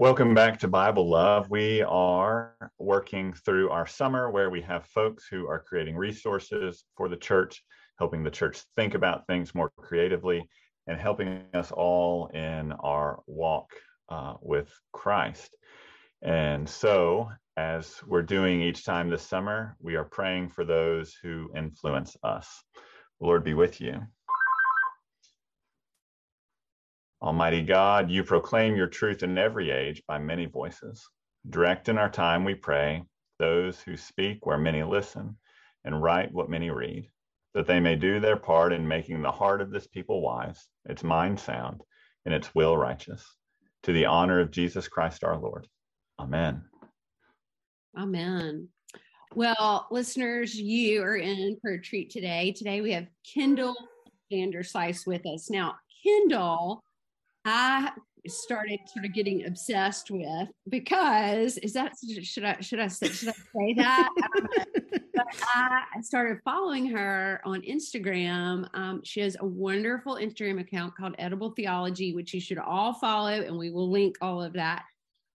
Welcome back to Bible Love. We are working through our summer where we have folks who are creating resources for the church, helping the church think about things more creatively, and helping us all in our walk uh, with Christ. And so, as we're doing each time this summer, we are praying for those who influence us. Lord be with you. Almighty God, you proclaim your truth in every age by many voices. Direct in our time, we pray, those who speak where many listen and write what many read, that they may do their part in making the heart of this people wise, its mind sound, and its will righteous, to the honor of Jesus Christ our Lord. Amen. Amen. Well, listeners, you are in for a treat today. Today we have Kendall Vanderslice with us. Now, Kendall I started sort of getting obsessed with because is that should I should I say should I say that? but I started following her on Instagram. Um, she has a wonderful Instagram account called Edible Theology, which you should all follow, and we will link all of that.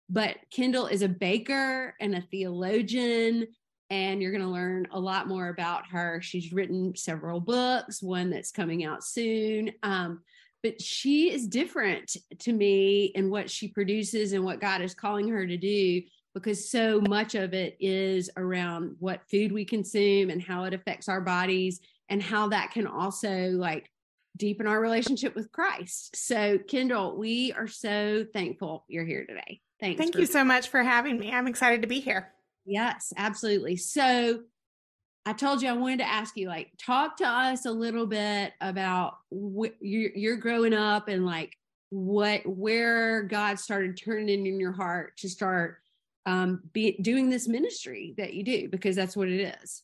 But Kendall is a baker and a theologian, and you're going to learn a lot more about her. She's written several books, one that's coming out soon. Um, but she is different to me in what she produces and what God is calling her to do because so much of it is around what food we consume and how it affects our bodies and how that can also like deepen our relationship with Christ. So, Kendall, we are so thankful you're here today. Thanks. Thank you so much for having me. I'm excited to be here. Yes, absolutely. So, I told you I wanted to ask you, like, talk to us a little bit about you're, you're growing up and like what where God started turning in your heart to start um, be doing this ministry that you do because that's what it is.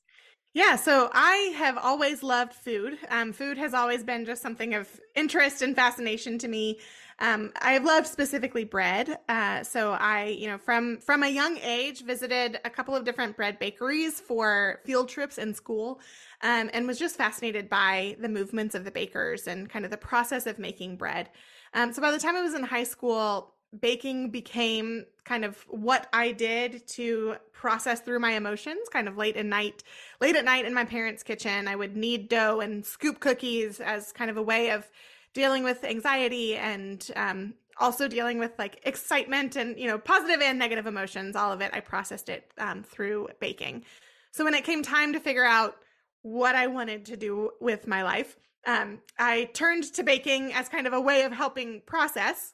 Yeah, so I have always loved food. Um, food has always been just something of interest and fascination to me. Um, I loved specifically bread. Uh, so I, you know, from from a young age, visited a couple of different bread bakeries for field trips in school, um, and was just fascinated by the movements of the bakers and kind of the process of making bread. Um, so by the time I was in high school, baking became kind of what I did to process through my emotions kind of late at night late at night in my parents kitchen I would knead dough and scoop cookies as kind of a way of dealing with anxiety and um, also dealing with like excitement and you know positive and negative emotions all of it i processed it um, through baking. So when it came time to figure out what i wanted to do with my life um, i turned to baking as kind of a way of helping process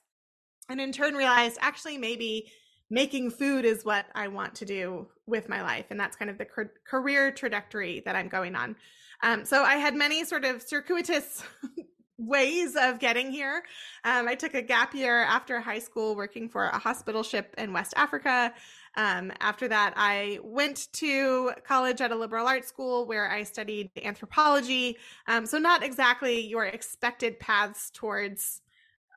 and in turn realized actually maybe making food is what i want to do with my life and that's kind of the career trajectory that i'm going on. Um, so I had many sort of circuitous ways of getting here. Um, I took a gap year after high school working for a hospital ship in West Africa. Um, after that, I went to college at a liberal arts school where I studied anthropology. Um, so, not exactly your expected paths towards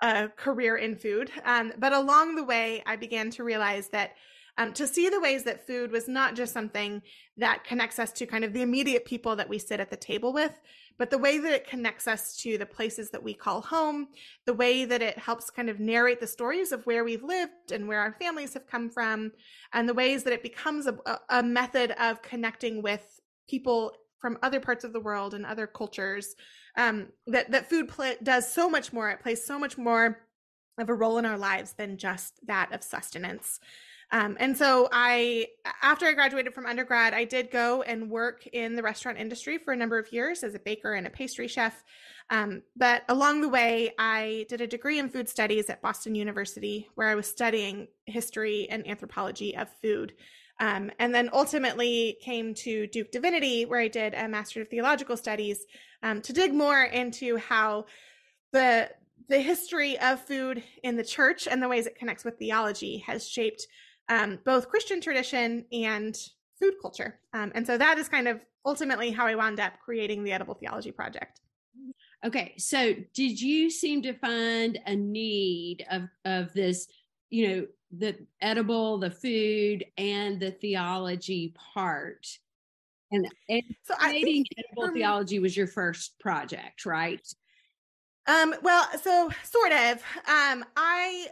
a career in food. Um, but along the way, I began to realize that um, to see the ways that food was not just something that connects us to kind of the immediate people that we sit at the table with, but the way that it connects us to the places that we call home, the way that it helps kind of narrate the stories of where we've lived and where our families have come from, and the ways that it becomes a, a method of connecting with people from other parts of the world and other cultures. Um, that that food does so much more. It plays so much more of a role in our lives than just that of sustenance. Um, and so I, after I graduated from undergrad, I did go and work in the restaurant industry for a number of years as a baker and a pastry chef. Um, but along the way, I did a degree in food studies at Boston University, where I was studying history and anthropology of food. Um, and then ultimately came to Duke Divinity, where I did a Master of Theological Studies um, to dig more into how the the history of food in the church and the ways it connects with theology has shaped um, both Christian tradition and food culture. Um, and so that is kind of ultimately how I wound up creating the Edible Theology Project. Okay, so did you seem to find a need of of this, you know, the edible, the food, and the theology part? And, and so creating edible me, theology was your first project, right? Um, well, so sort of. Um, I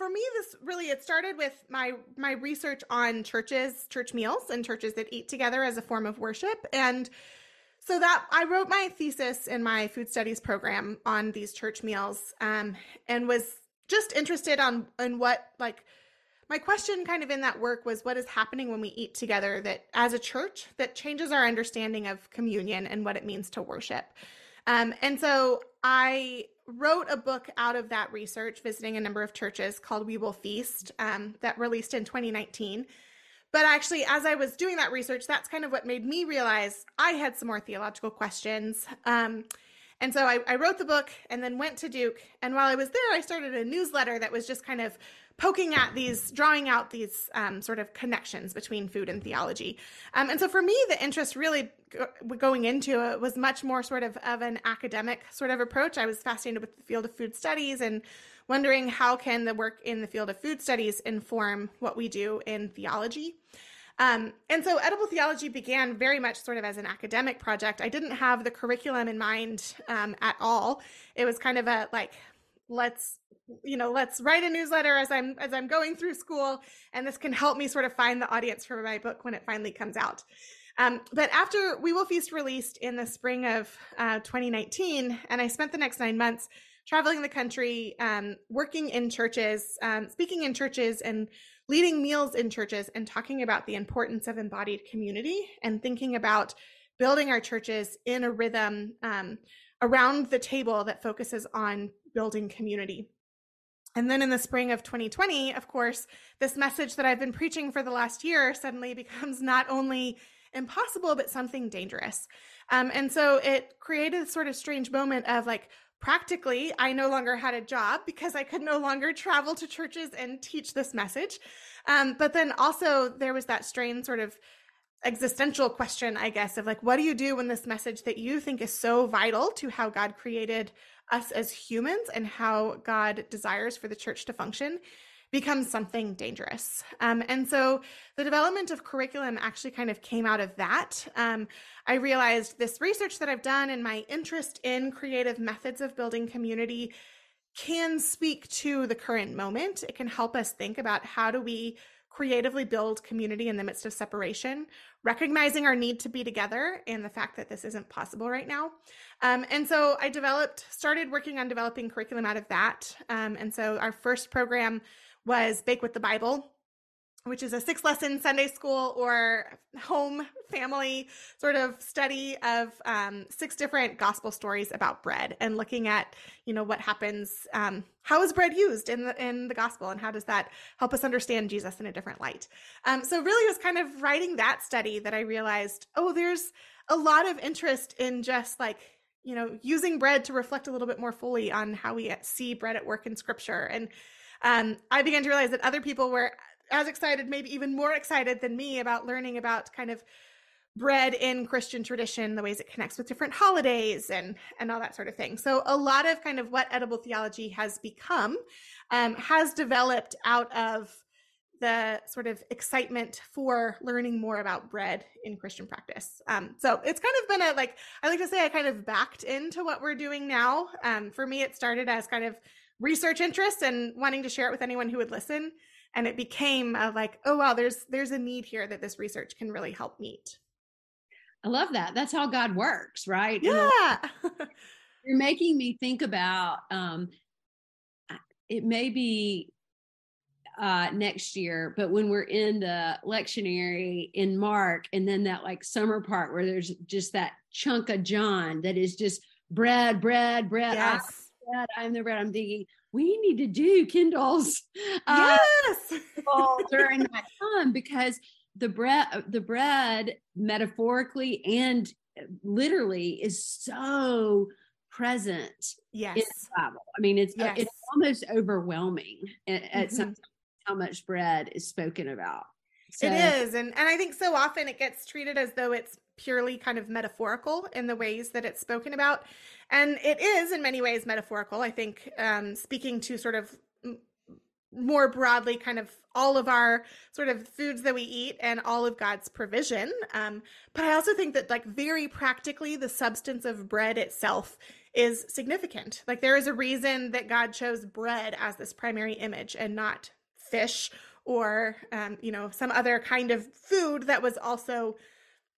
for me, this really it started with my my research on churches, church meals, and churches that eat together as a form of worship, and so that I wrote my thesis in my food studies program on these church meals, um, and was just interested on in what like my question kind of in that work was what is happening when we eat together that as a church that changes our understanding of communion and what it means to worship? Um, and so i wrote a book out of that research visiting a number of churches called we will feast um, that released in 2019 but actually as i was doing that research that's kind of what made me realize i had some more theological questions. Um, and so I, I, wrote the book and then went to Duke. And while I was there, I started a newsletter that was just kind of poking at these, drawing out these um, sort of connections between food and theology. Um, and so for me, the interest really go- going into it was much more sort of of an academic sort of approach. I was fascinated with the field of food studies and wondering how can the work in the field of food studies inform what we do in theology. Um, and so edible theology began very much sort of as an academic project. I didn't have the curriculum in mind um, at all. It was kind of a like, let's you know let's write a newsletter as i'm as i'm going through school and this can help me sort of find the audience for my book when it finally comes out um, but after we will feast released in the spring of uh, 2019 and i spent the next nine months traveling the country um, working in churches um, speaking in churches and leading meals in churches and talking about the importance of embodied community and thinking about building our churches in a rhythm um, around the table that focuses on building community. And then in the spring of 2020, of course, this message that I've been preaching for the last year suddenly becomes not only impossible, but something dangerous. Um, and so it created a sort of strange moment of like, practically, I no longer had a job because I could no longer travel to churches and teach this message. Um, but then also there was that strange sort of existential question, I guess, of like, what do you do when this message that you think is so vital to how God created us as humans and how God desires for the church to function becomes something dangerous. Um, and so the development of curriculum actually kind of came out of that. Um, I realized this research that I've done and my interest in creative methods of building community can speak to the current moment. It can help us think about how do we creatively build community in the midst of separation, recognizing our need to be together and the fact that this isn't possible right now. Um, and so I developed, started working on developing curriculum out of that. Um, and so our first program was Bake with the Bible which is a six lesson Sunday school or home family sort of study of um, six different gospel stories about bread and looking at you know what happens um, how is bread used in the in the gospel and how does that help us understand Jesus in a different light? Um, so really it was kind of writing that study that I realized oh there's a lot of interest in just like you know using bread to reflect a little bit more fully on how we see bread at work in scripture. And um, I began to realize that other people were as excited, maybe even more excited than me about learning about kind of bread in Christian tradition, the ways it connects with different holidays and and all that sort of thing. So a lot of kind of what edible theology has become um, has developed out of the sort of excitement for learning more about bread in Christian practice. Um, so it's kind of been a like I like to say I kind of backed into what we're doing now. Um, for me, it started as kind of research interest and wanting to share it with anyone who would listen. And it became a like oh wow there's there's a need here that this research can really help meet. I love that. That's how god works right? Yeah. you're making me think about um it may be uh next year but when we're in the lectionary in mark and then that like summer part where there's just that chunk of john that is just bread bread bread. Yes. I'm, bread, I'm the bread i'm thinking we need to do Kendall's uh, yes during that time because the bread the bread metaphorically and literally is so present yes in the Bible. I mean it's yes. it's almost overwhelming at, at mm-hmm. some how much bread is spoken about. So, it is and and I think so often it gets treated as though it's purely kind of metaphorical in the ways that it's spoken about. And it is in many ways metaphorical. I think um, speaking to sort of more broadly, kind of all of our sort of foods that we eat and all of God's provision. Um, but I also think that, like, very practically, the substance of bread itself is significant. Like there is a reason that God chose bread as this primary image and not fish or um, you know some other kind of food that was also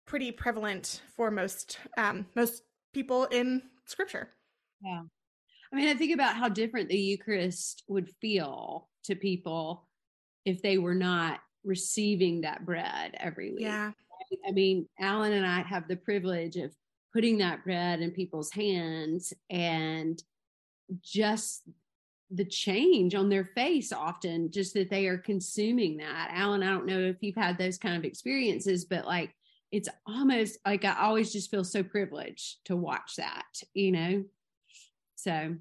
pretty prevalent for most um, most people in Scripture. Yeah, I mean, I think about how different the Eucharist would feel to people if they were not receiving that bread every week. Yeah. I mean, Alan and I have the privilege of putting that bread in people's hands and just the change on their face often just that they are consuming that alan i don't know if you've had those kind of experiences but like it's almost like i always just feel so privileged to watch that you know so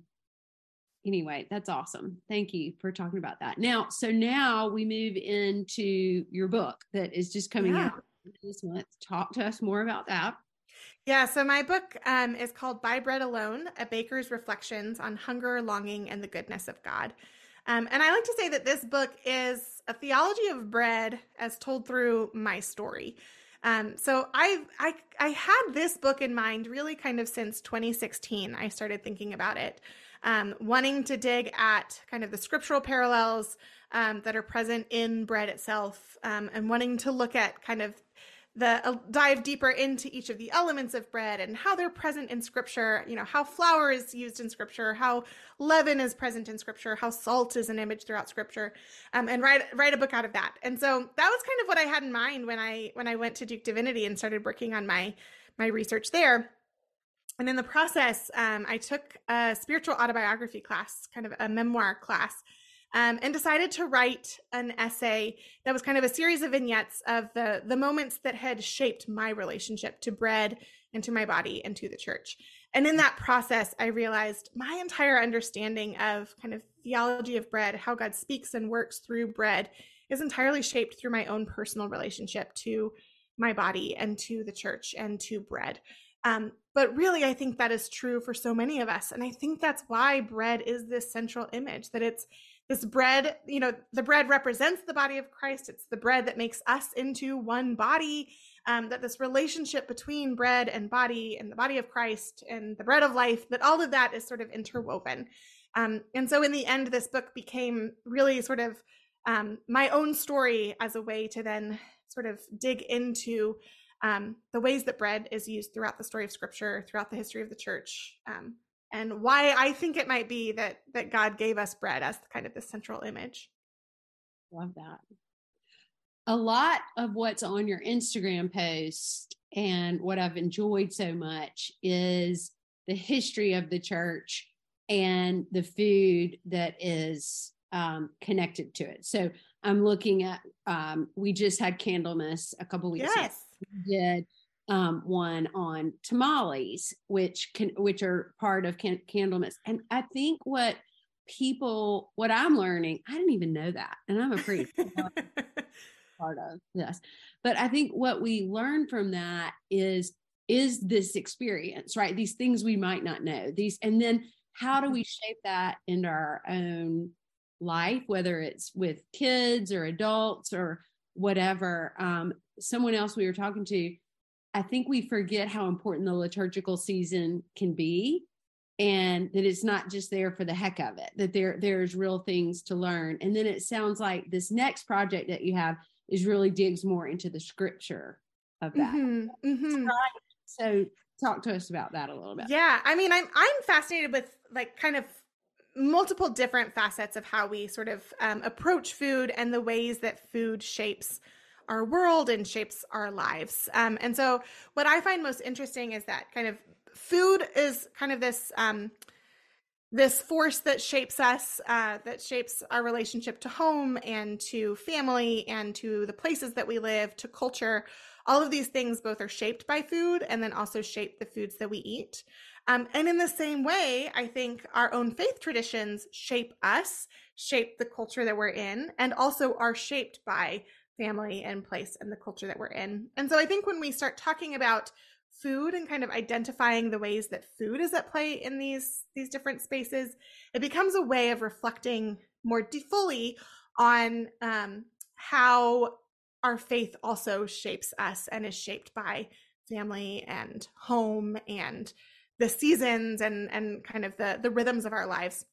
anyway that's awesome thank you for talking about that now so now we move into your book that is just coming yeah. out this month talk to us more about that yeah, so my book um, is called By Bread Alone A Baker's Reflections on Hunger, Longing, and the Goodness of God. Um, and I like to say that this book is a theology of bread as told through my story. Um, so I've, I, I had this book in mind really kind of since 2016. I started thinking about it, um, wanting to dig at kind of the scriptural parallels um, that are present in bread itself, um, and wanting to look at kind of the uh, dive deeper into each of the elements of bread and how they're present in scripture you know how flour is used in scripture how leaven is present in scripture how salt is an image throughout scripture um, and write write a book out of that. And so that was kind of what i had in mind when i when i went to duke divinity and started working on my my research there. And in the process um, i took a spiritual autobiography class kind of a memoir class um, and decided to write an essay that was kind of a series of vignettes of the the moments that had shaped my relationship to bread and to my body and to the church. And in that process, I realized my entire understanding of kind of theology of bread, how God speaks and works through bread, is entirely shaped through my own personal relationship to my body and to the church and to bread. Um, but really, I think that is true for so many of us. And I think that's why bread is this central image that it's this bread, you know, the bread represents the body of Christ. It's the bread that makes us into one body. Um, that this relationship between bread and body and the body of Christ and the bread of life, that all of that is sort of interwoven. Um, and so in the end, this book became really sort of um, my own story as a way to then sort of dig into um, the ways that bread is used throughout the story of Scripture, throughout the history of the church, um, and why I think it might be that that God gave us bread as kind of the central image. Love that. A lot of what's on your Instagram post and what I've enjoyed so much is the history of the church and the food that is um, connected to it. So I'm looking at, um, we just had Candlemas a couple weeks yes. ago. We did um, one on tamales, which can which are part of can- Candlemas. And I think what people, what I'm learning, I didn't even know that, and I'm a pretty part of this. But I think what we learn from that is is this experience, right? These things we might not know. These, and then how do we shape that into our own life, whether it's with kids or adults or whatever. Um, someone else we were talking to I think we forget how important the liturgical season can be and that it's not just there for the heck of it that there there's real things to learn and then it sounds like this next project that you have is really digs more into the scripture of that mm-hmm, mm-hmm. so talk to us about that a little bit yeah i mean i'm i'm fascinated with like kind of multiple different facets of how we sort of um, approach food and the ways that food shapes our world and shapes our lives. Um, and so, what I find most interesting is that kind of food is kind of this um, this force that shapes us, uh, that shapes our relationship to home and to family and to the places that we live, to culture. All of these things both are shaped by food and then also shape the foods that we eat. Um, and in the same way, I think our own faith traditions shape us, shape the culture that we're in, and also are shaped by family and place and the culture that we're in. And so I think when we start talking about food and kind of identifying the ways that food is at play in these these different spaces, it becomes a way of reflecting more fully on um, how our faith also shapes us and is shaped by family and home and the seasons and and kind of the the rhythms of our lives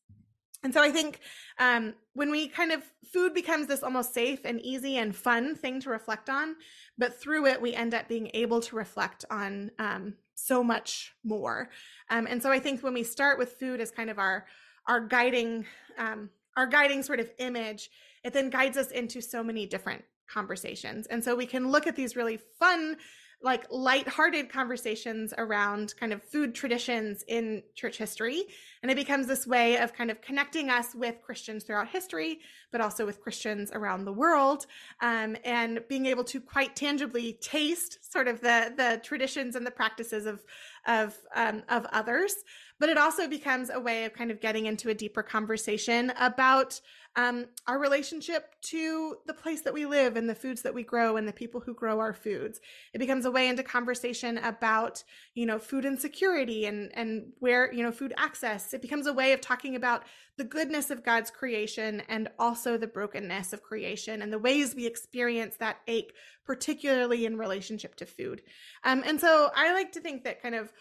and so I think um, when we kind of food becomes this almost safe and easy and fun thing to reflect on, but through it we end up being able to reflect on um, so much more. Um, and so I think when we start with food as kind of our our guiding um, our guiding sort of image, it then guides us into so many different conversations. And so we can look at these really fun like light-hearted conversations around kind of food traditions in church history. And it becomes this way of kind of connecting us with christians throughout history but also with christians around the world um, and being able to quite tangibly taste sort of the the traditions and the practices of of um, of others. But it also becomes a way of kind of getting into a deeper conversation about um, our relationship to the place that we live and the foods that we grow and the people who grow our foods. It becomes a way into conversation about, you know, food insecurity and and where, you know, food access. It becomes a way of talking about the goodness of God's creation and also the brokenness of creation and the ways we experience that ache, particularly in relationship to food. Um, and so I like to think that kind of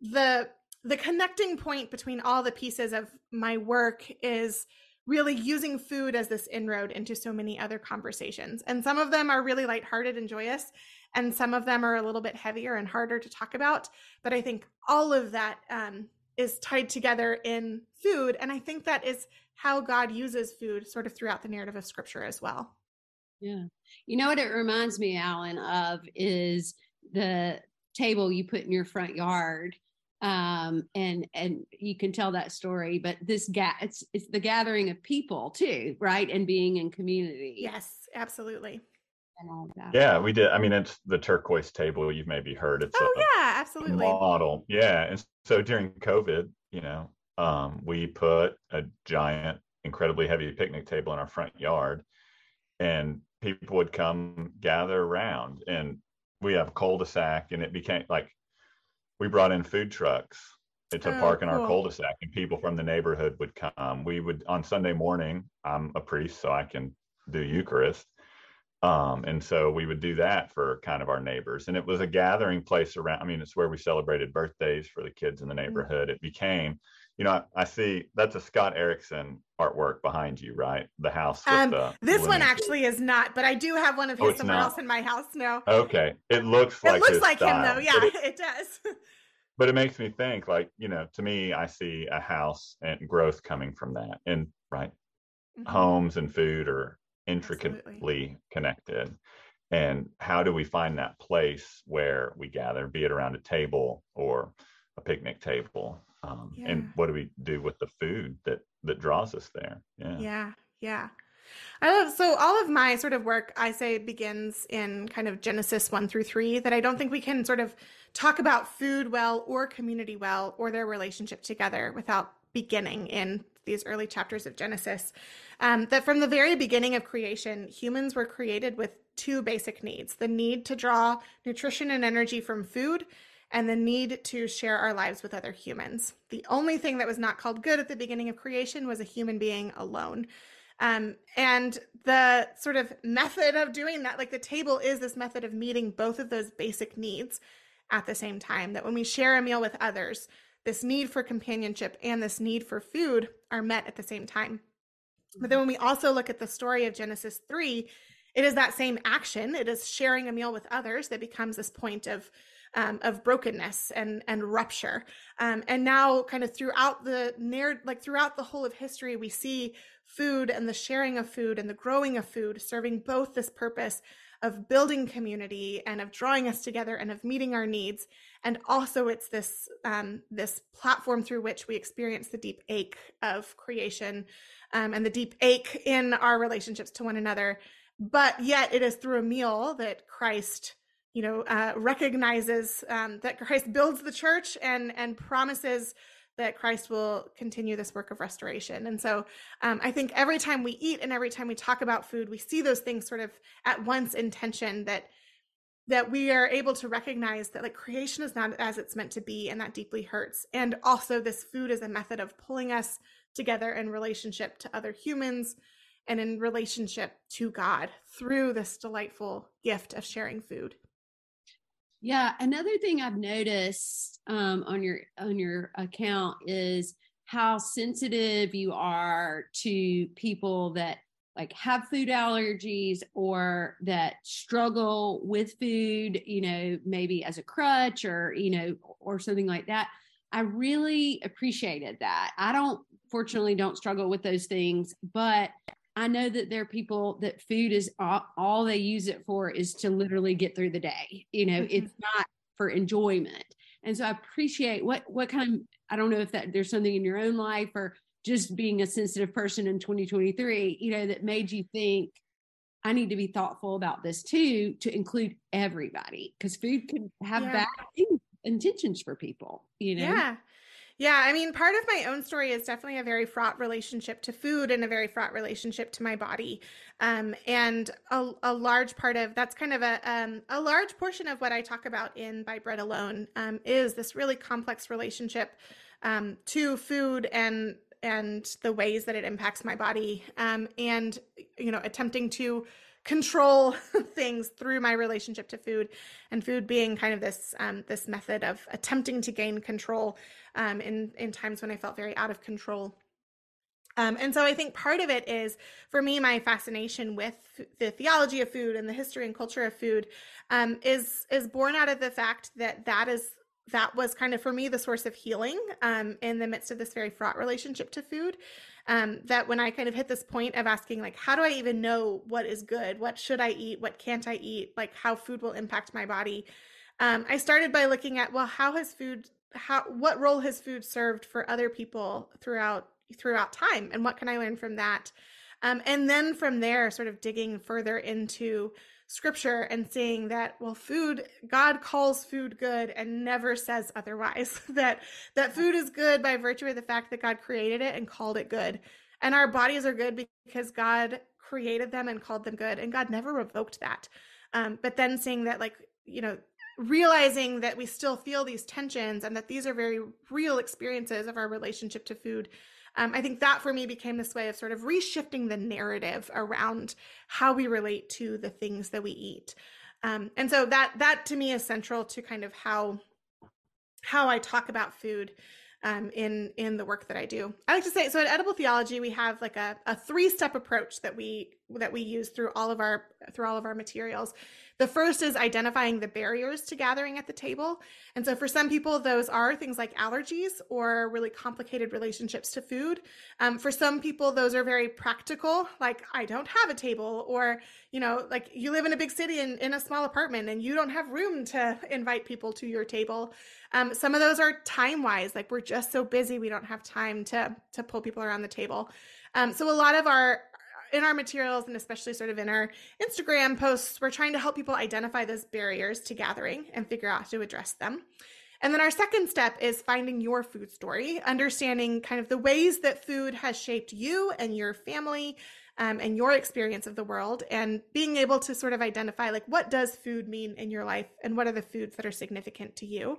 the the connecting point between all the pieces of my work is really using food as this inroad into so many other conversations. And some of them are really lighthearted and joyous, and some of them are a little bit heavier and harder to talk about. But I think all of that um, is tied together in food. And I think that is how God uses food sort of throughout the narrative of scripture as well. Yeah. You know what it reminds me, Alan, of is the table you put in your front yard um and and you can tell that story but this ga- it's it's the gathering of people too right and being in community. Yes absolutely. And all that. Yeah we did i mean it's the turquoise table you've maybe heard it's oh a, yeah absolutely. model. Yeah and so during covid you know um we put a giant incredibly heavy picnic table in our front yard and people would come gather around and we have cul-de-sac and it became like we brought in food trucks to oh, park in cool. our cul-de-sac and people from the neighborhood would come we would on sunday morning i'm a priest so i can do eucharist um, and so we would do that for kind of our neighbors and it was a gathering place around i mean it's where we celebrated birthdays for the kids in the mm-hmm. neighborhood mm-hmm. it became you know I, I, see that's a scott erickson artwork behind you right the house um, the, this one actually is not but i do have one of oh, his oh, somewhere not. else in my house now okay it looks it like looks like style. him though yeah it, it does but it makes me think like you know to me i see a house and growth coming from that and right mm-hmm. homes and food are intricately Absolutely. connected and how do we find that place where we gather be it around a table or a picnic table um, yeah. and what do we do with the food that that draws us there yeah yeah yeah I love so all of my sort of work I say begins in kind of Genesis 1 through 3 that I don't think we can sort of talk about food well or community well or their relationship together without beginning in these early chapters of Genesis. Um, that from the very beginning of creation, humans were created with two basic needs the need to draw nutrition and energy from food, and the need to share our lives with other humans. The only thing that was not called good at the beginning of creation was a human being alone. Um, and the sort of method of doing that, like the table is this method of meeting both of those basic needs at the same time. That when we share a meal with others, this need for companionship and this need for food are met at the same time. But then when we also look at the story of Genesis 3, it is that same action. It is sharing a meal with others that becomes this point of um, of brokenness and and rupture. Um, and now, kind of throughout the narrative, like throughout the whole of history, we see food and the sharing of food and the growing of food serving both this purpose of building community and of drawing us together and of meeting our needs and also it's this um, this platform through which we experience the deep ache of creation um, and the deep ache in our relationships to one another but yet it is through a meal that christ you know uh, recognizes um, that christ builds the church and and promises that Christ will continue this work of restoration. And so um, I think every time we eat and every time we talk about food, we see those things sort of at once in tension that that we are able to recognize that like creation is not as it's meant to be and that deeply hurts and also this food is a method of pulling us together in relationship to other humans and in relationship to god through this delightful gift of sharing food Yeah, another thing I've noticed um, on your on your account is how sensitive you are to people that like have food allergies or that struggle with food, you know, maybe as a crutch or, you know, or something like that. I really appreciated that. I don't, fortunately, don't struggle with those things, but I know that there are people that food is all, all they use it for is to literally get through the day. You know, mm-hmm. it's not for enjoyment. And so I appreciate what what kind of I don't know if that there's something in your own life or just being a sensitive person in 2023, you know, that made you think I need to be thoughtful about this too to include everybody because food can have yeah. bad intentions for people, you know. Yeah. Yeah, I mean, part of my own story is definitely a very fraught relationship to food and a very fraught relationship to my body. Um, and a, a, large part of that's kind of a um, a large portion of what I talk about in By Bread Alone um, is this really complex relationship um, to food and and the ways that it impacts my body um, and you know attempting to control things through my relationship to food and food being kind of this um, this method of attempting to gain control um, in in times when I felt very out of control. Um, and so I think part of it is for me, my fascination with the theology of food and the history and culture of food um, is is born out of the fact that that is that was kind of for me the source of healing um, in the midst of this very fraught relationship to food. Um, that when I kind of hit this point of asking, like, how do I even know what is good? What should I eat? What can't I eat? Like, how food will impact my body. Um, I started by looking at, well, how has food, how, what role has food served for other people throughout throughout time, and what can I learn from that? Um, and then from there, sort of digging further into scripture and saying that well food god calls food good and never says otherwise. That that food is good by virtue of the fact that god created it and called it good. And our bodies are good because god created them and called them good and god never revoked that. Um, but then seeing that like you know realizing that we still feel these tensions and that these are very real experiences of our relationship to food um, I think that for me became this way of sort of reshifting the narrative around how we relate to the things that we eat. Um, and so that that to me is central to kind of how how I talk about food um, in in the work that I do. I like to say so at Edible Theology we have like a, a three step approach that we that we use through all of our through all of our materials. The first is identifying the barriers to gathering at the table. And so for some people, those are things like allergies or really complicated relationships to food. Um, for some people, those are very practical, like I don't have a table, or, you know, like you live in a big city in, in a small apartment and you don't have room to invite people to your table. Um, some of those are time wise, like we're just so busy, we don't have time to, to pull people around the table. Um, so a lot of our in our materials and especially sort of in our Instagram posts, we're trying to help people identify those barriers to gathering and figure out how to address them. And then our second step is finding your food story, understanding kind of the ways that food has shaped you and your family um, and your experience of the world, and being able to sort of identify like what does food mean in your life and what are the foods that are significant to you.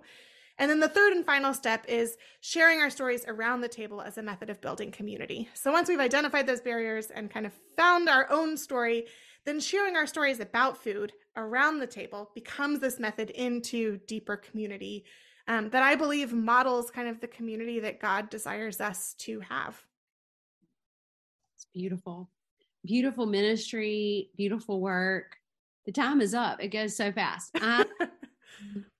And then the third and final step is sharing our stories around the table as a method of building community. So once we've identified those barriers and kind of found our own story, then sharing our stories about food around the table becomes this method into deeper community um, that I believe models kind of the community that God desires us to have. It's beautiful. Beautiful ministry, beautiful work. The time is up. It goes so fast.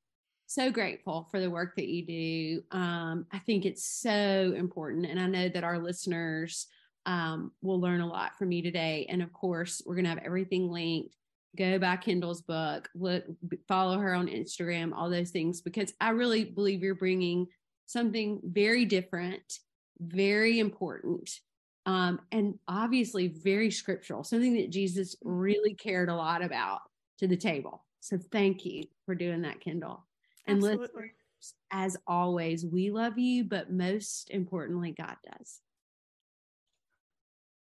so grateful for the work that you do. Um, I think it's so important. And I know that our listeners um, will learn a lot from you today. And of course, we're going to have everything linked. Go buy Kendall's book, look, follow her on Instagram, all those things, because I really believe you're bringing something very different, very important, um, and obviously very scriptural, something that Jesus really cared a lot about to the table. So thank you for doing that, Kendall. And listeners, as always, we love you, but most importantly, God does.